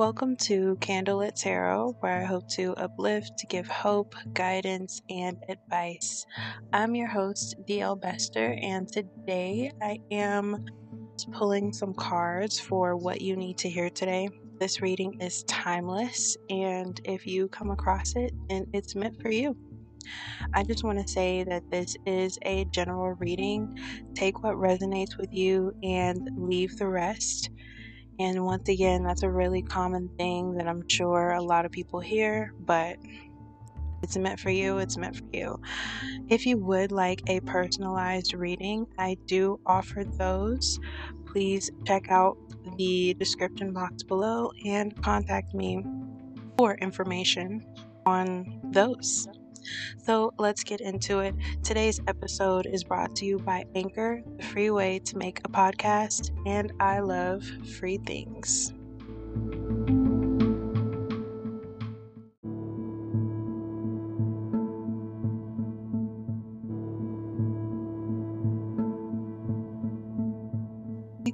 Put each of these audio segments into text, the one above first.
Welcome to Candlelit Tarot, where I hope to uplift, to give hope, guidance, and advice. I'm your host, DL Bester, and today I am pulling some cards for what you need to hear today. This reading is timeless, and if you come across it, and it's meant for you. I just want to say that this is a general reading. Take what resonates with you and leave the rest. And once again, that's a really common thing that I'm sure a lot of people hear, but it's meant for you, it's meant for you. If you would like a personalized reading, I do offer those. Please check out the description box below and contact me for information on those. So let's get into it. Today's episode is brought to you by Anchor, the free way to make a podcast, and I love free things.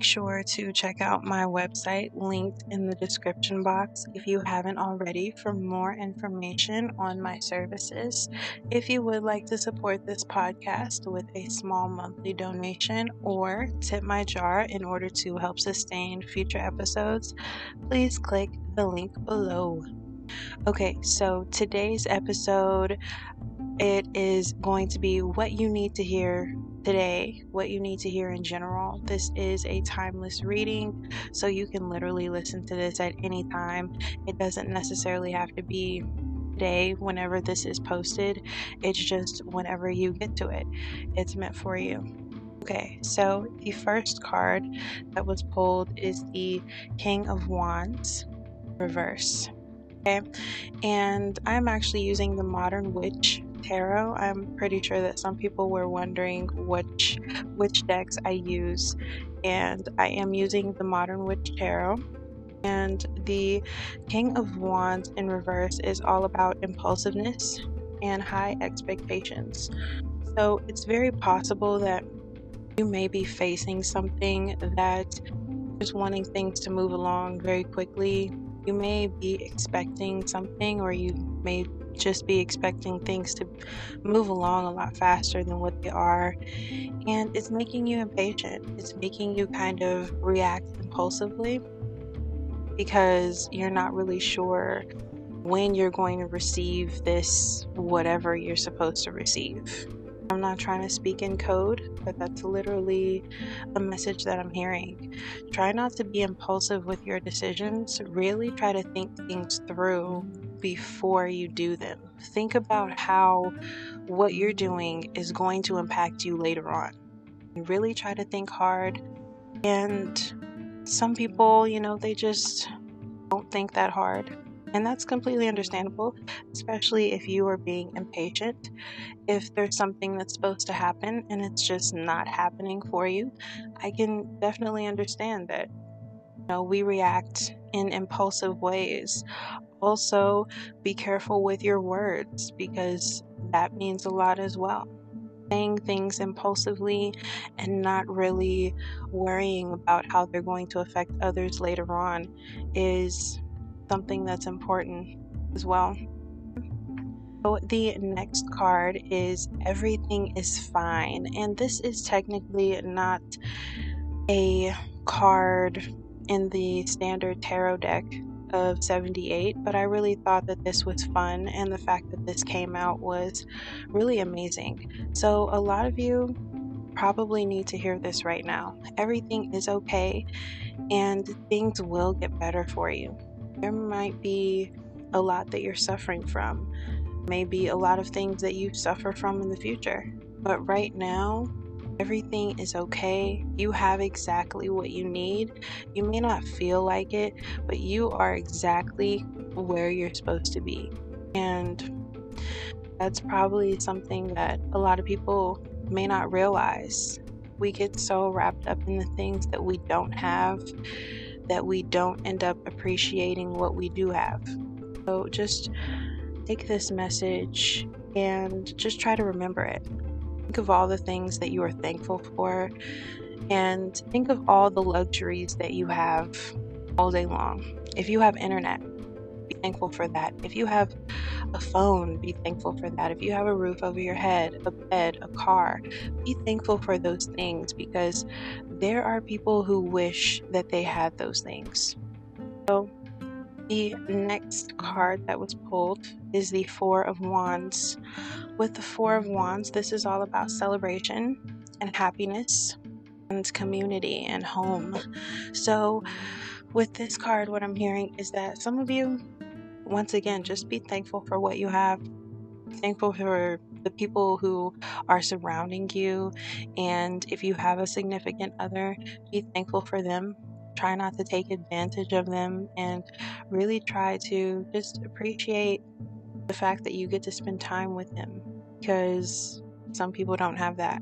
Sure to check out my website linked in the description box if you haven't already for more information on my services. If you would like to support this podcast with a small monthly donation or tip my jar in order to help sustain future episodes, please click the link below. Okay, so today's episode it is going to be what you need to hear today, what you need to hear in general. This is a timeless reading, so you can literally listen to this at any time. It doesn't necessarily have to be today whenever this is posted, it's just whenever you get to it. It's meant for you. Okay, so the first card that was pulled is the King of Wands reverse. Okay, and I'm actually using the Modern Witch tarot. I'm pretty sure that some people were wondering which which decks I use, and I am using the Modern Witch Tarot. And the King of Wands in reverse is all about impulsiveness and high expectations. So it's very possible that you may be facing something that is wanting things to move along very quickly. You may be expecting something, or you may just be expecting things to move along a lot faster than what they are. And it's making you impatient. It's making you kind of react impulsively because you're not really sure when you're going to receive this, whatever you're supposed to receive. I'm not trying to speak in code, but that's literally a message that I'm hearing. Try not to be impulsive with your decisions. Really try to think things through before you do them. Think about how what you're doing is going to impact you later on. Really try to think hard. And some people, you know, they just don't think that hard. And that's completely understandable, especially if you are being impatient. If there's something that's supposed to happen and it's just not happening for you, I can definitely understand that. You know, we react in impulsive ways also, be careful with your words because that means a lot as well. Saying things impulsively and not really worrying about how they're going to affect others later on is something that's important as well. So, the next card is Everything is Fine, and this is technically not a card in the standard tarot deck of 78, but I really thought that this was fun, and the fact that this came out was really amazing. So, a lot of you probably need to hear this right now. Everything is okay, and things will get better for you. There might be a lot that you're suffering from, maybe a lot of things that you suffer from in the future, but right now, Everything is okay. You have exactly what you need. You may not feel like it, but you are exactly where you're supposed to be. And that's probably something that a lot of people may not realize. We get so wrapped up in the things that we don't have that we don't end up appreciating what we do have. So just take this message and just try to remember it. Think of all the things that you are thankful for and think of all the luxuries that you have all day long. If you have internet, be thankful for that. If you have a phone, be thankful for that. If you have a roof over your head, a bed, a car, be thankful for those things because there are people who wish that they had those things. So, the next card that was pulled is the Four of Wands. With the Four of Wands, this is all about celebration and happiness and community and home. So, with this card, what I'm hearing is that some of you, once again, just be thankful for what you have. Thankful for the people who are surrounding you. And if you have a significant other, be thankful for them. Try not to take advantage of them and really try to just appreciate the fact that you get to spend time with them because some people don't have that.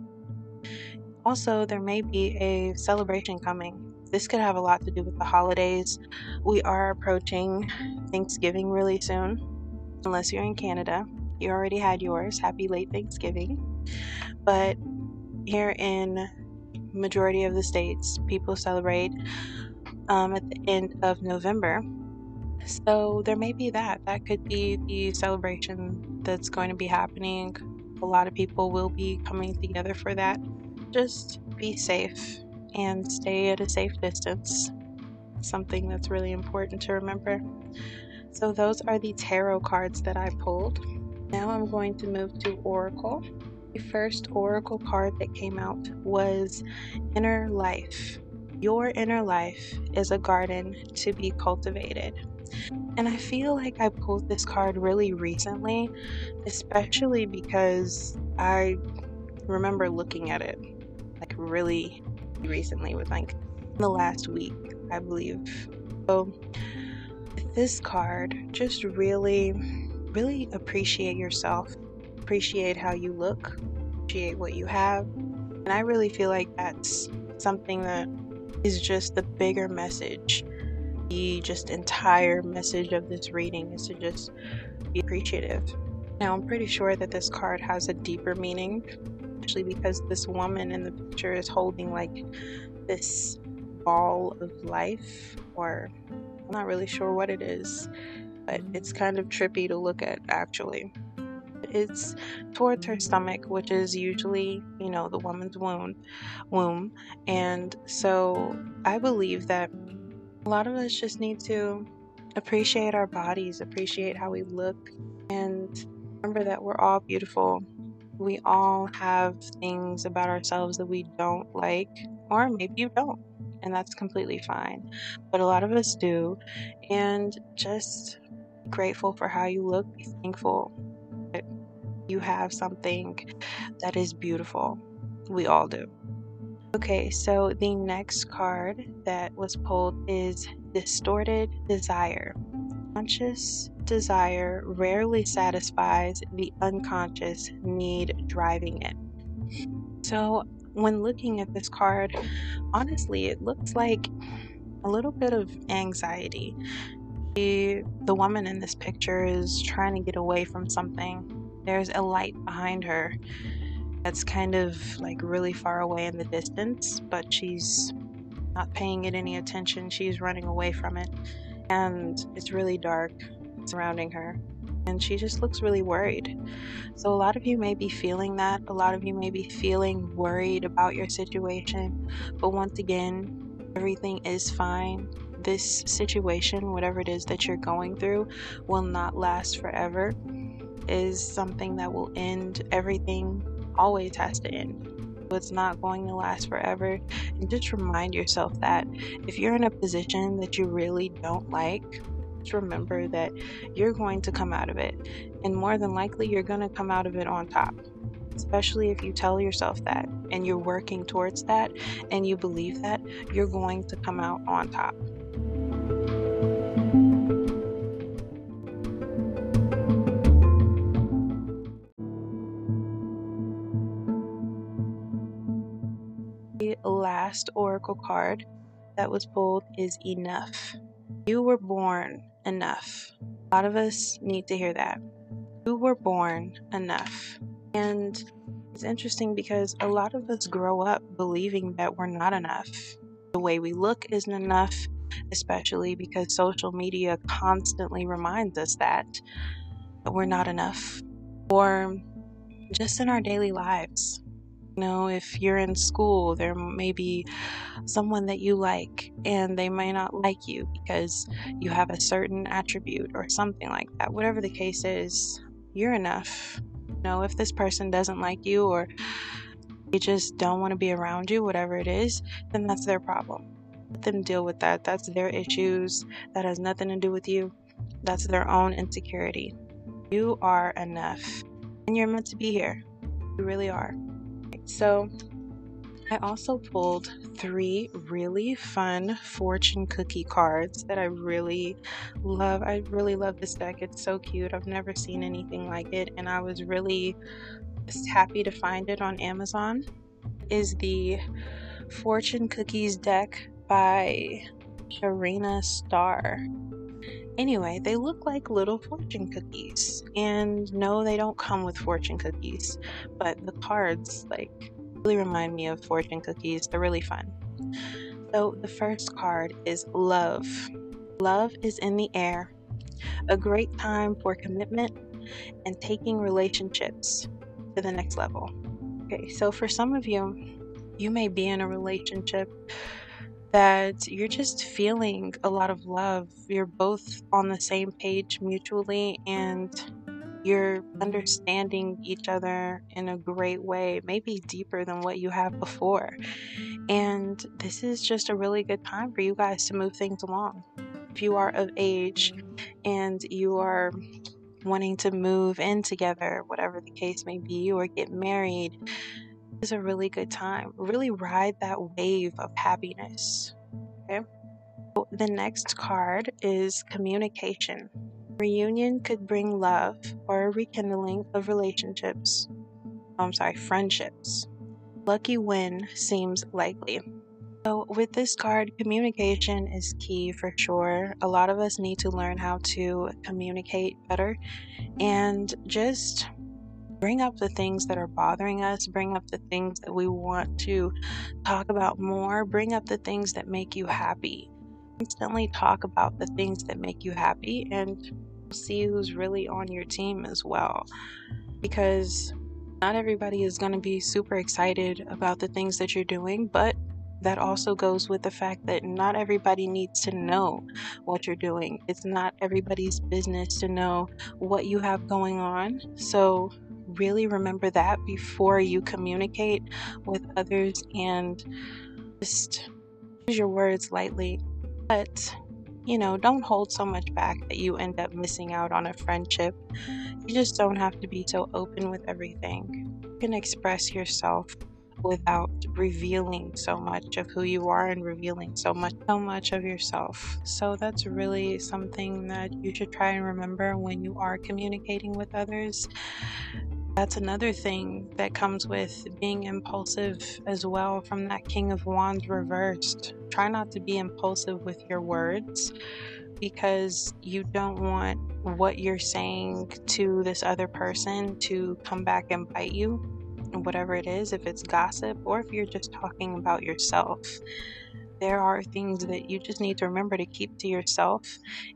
Also, there may be a celebration coming. This could have a lot to do with the holidays. We are approaching Thanksgiving really soon, unless you're in Canada. You already had yours. Happy late Thanksgiving. But here in majority of the states, people celebrate um, at the end of November. So there may be that. That could be the celebration that's going to be happening. A lot of people will be coming together for that. Just be safe and stay at a safe distance. Something that's really important to remember. So, those are the tarot cards that I pulled. Now I'm going to move to Oracle. The first Oracle card that came out was Inner Life. Your inner life is a garden to be cultivated. And I feel like I pulled this card really recently, especially because I remember looking at it like really recently, with like the last week, I believe. So, this card, just really, really appreciate yourself, appreciate how you look, appreciate what you have. And I really feel like that's something that is just the bigger message. The just entire message of this reading is to just be appreciative. Now, I'm pretty sure that this card has a deeper meaning, especially because this woman in the picture is holding like this ball of life, or I'm not really sure what it is, but it's kind of trippy to look at actually it's towards her stomach, which is usually, you know, the woman's womb, womb. And so I believe that a lot of us just need to appreciate our bodies, appreciate how we look, and remember that we're all beautiful. We all have things about ourselves that we don't like, or maybe you don't, and that's completely fine. But a lot of us do, and just be grateful for how you look, be thankful that you have something that is beautiful. We all do. Okay, so the next card that was pulled is Distorted Desire. Conscious desire rarely satisfies the unconscious need driving it. So, when looking at this card, honestly, it looks like a little bit of anxiety. The, the woman in this picture is trying to get away from something there's a light behind her that's kind of like really far away in the distance, but she's not paying it any attention. She's running away from it, and it's really dark surrounding her. And she just looks really worried. So, a lot of you may be feeling that. A lot of you may be feeling worried about your situation. But once again, everything is fine. This situation, whatever it is that you're going through, will not last forever is something that will end. Everything always has to end. It's not going to last forever. And just remind yourself that if you're in a position that you really don't like, just remember that you're going to come out of it. And more than likely, you're going to come out of it on top. Especially if you tell yourself that and you're working towards that and you believe that, you're going to come out on top. Last oracle card that was pulled is enough. You were born enough. A lot of us need to hear that. You were born enough. And it's interesting because a lot of us grow up believing that we're not enough. The way we look isn't enough. especially because social media constantly reminds us that we're not enough, or just in our daily lives. You know, if you're in school, there may be someone that you like, and they may not like you because you have a certain attribute or something like that. Whatever the case is, you're enough. You know, if this person doesn't like you or they just don't want to be around you, whatever it is, then that's their problem. Let them deal with that. That's their issues. That has nothing to do with you. That's their own insecurity. You are enough, and you're meant to be here. You really are. So, I also pulled three really fun fortune cookie cards that I really love. I really love this deck. It's so cute. I've never seen anything like it, and I was really just happy to find it on Amazon. Is the Fortune Cookies deck by Sharina Starr. Anyway, they look like little fortune cookies. And no, they don't come with fortune cookies, but the cards like really remind me of fortune cookies. They're really fun. So, the first card is love. Love is in the air. A great time for commitment and taking relationships to the next level. Okay, so for some of you, you may be in a relationship that you're just feeling a lot of love. You're both on the same page mutually and you're understanding each other in a great way, maybe deeper than what you have before. And this is just a really good time for you guys to move things along. If you are of age and you are wanting to move in together, whatever the case may be, or get married, is a really good time. Really ride that wave of happiness. Okay. The next card is communication. Reunion could bring love or a rekindling of relationships. Oh, I'm sorry, friendships. Lucky win seems likely. So, with this card, communication is key for sure. A lot of us need to learn how to communicate better and just bring up the things that are bothering us, bring up the things that we want to talk about more, bring up the things that make you happy. Constantly talk about the things that make you happy and see who's really on your team as well. Because not everybody is going to be super excited about the things that you're doing, but that also goes with the fact that not everybody needs to know what you're doing. It's not everybody's business to know what you have going on. So really remember that before you communicate with others and just use your words lightly. But, you know, don't hold so much back that you end up missing out on a friendship. You just don't have to be so open with everything. You can express yourself without revealing so much of who you are and revealing so much so much of yourself. So that's really something that you should try and remember when you are communicating with others. That's another thing that comes with being impulsive as well from that King of Wands reversed. Try not to be impulsive with your words because you don't want what you're saying to this other person to come back and bite you, whatever it is, if it's gossip or if you're just talking about yourself there are things that you just need to remember to keep to yourself.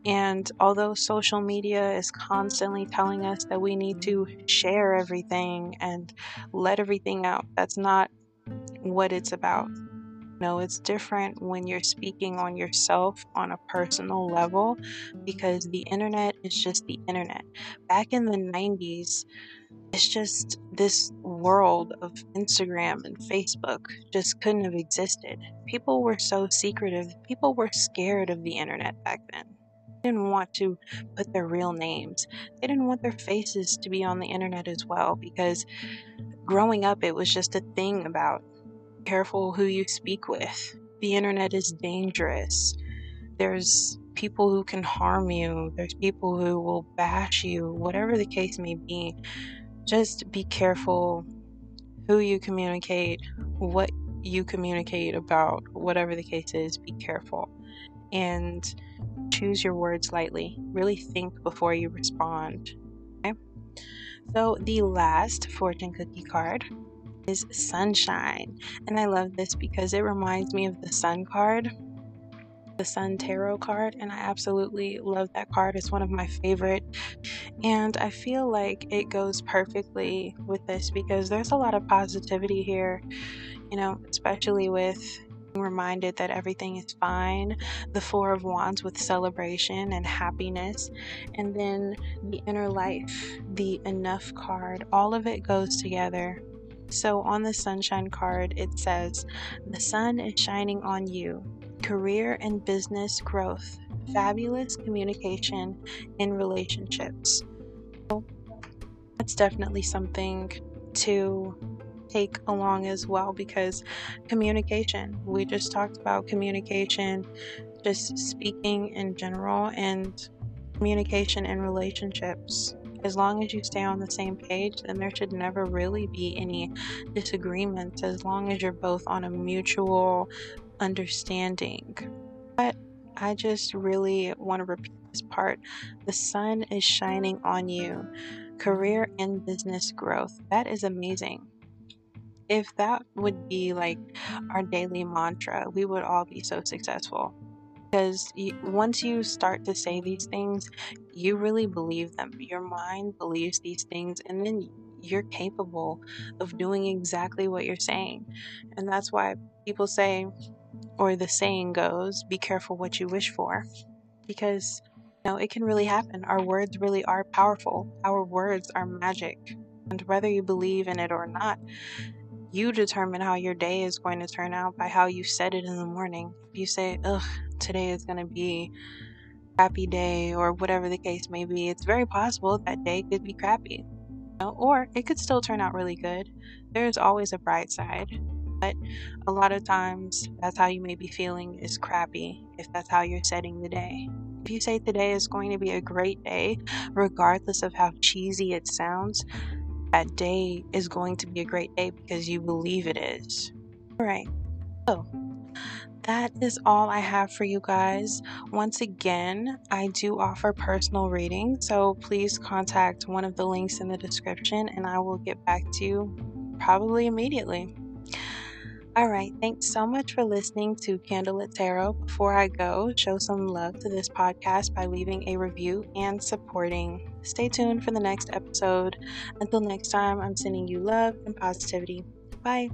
And although social media is constantly telling us that we need to share everything and let everything out, that's not what it's about. No, it's different when you're speaking on yourself on a personal level because the internet is just the internet. Back in the 90s, it's just this world of Instagram and Facebook just couldn't have existed. People were so secretive. People were scared of the internet back then. They didn't want to put their real names. They didn't want their faces to be on the internet as well because growing up it was just a thing about careful who you speak with. The internet is dangerous. There's people who can harm you. There's people who will bash you, whatever the case may be just be careful who you communicate, what you communicate about, whatever the case is, be careful and choose your words lightly. Really think before you respond. Okay? So, the last fortune cookie card is sunshine. And I love this because it reminds me of the sun card. The Sun Tarot card, and I absolutely love that card. It's one of my favorite, and I feel like it goes perfectly with this because there's a lot of positivity here, you know, especially with being reminded that everything is fine, the Four of Wands with celebration and happiness, and then the inner life, the enough card, all of it goes together. So on the sunshine card, it says, The sun is shining on you, career and business growth, fabulous communication in relationships. So that's definitely something to take along as well because communication, we just talked about communication, just speaking in general, and communication in relationships. As long as you stay on the same page, then there should never really be any disagreements as long as you're both on a mutual understanding. But I just really want to repeat this part. The sun is shining on you. Career and business growth. That is amazing if that would be like our daily mantra, we would all be so successful. Because once you start to say these things, you really believe them. Your mind believes these things, and then you're capable of doing exactly what you're saying. And that's why people say, or the saying goes, be careful what you wish for. Because you know, it can really happen. Our words really are powerful, our words are magic. And whether you believe in it or not, you determine how your day is going to turn out by how you set it in the morning. If you say, ugh, today is going to be crappy day, or whatever the case may be, it's very possible that day could be crappy. Or it could still turn out really good. There's always a bright side. But a lot of times, that's how you may be feeling is crappy if that's how you're setting the day. If you say today is going to be a great day, regardless of how cheesy it sounds, that day is going to be a great day because you believe it is. All right. So, that is all I have for you guys. Once again, I do offer personal reading, so please contact one of the links in the description and I will get back to you probably immediately. All right, thanks so much for listening to Candlelit Tarot. Before I go, show some love to this podcast by leaving a review and supporting. Stay tuned for the next episode. Until next time, I'm sending you love and positivity. Bye.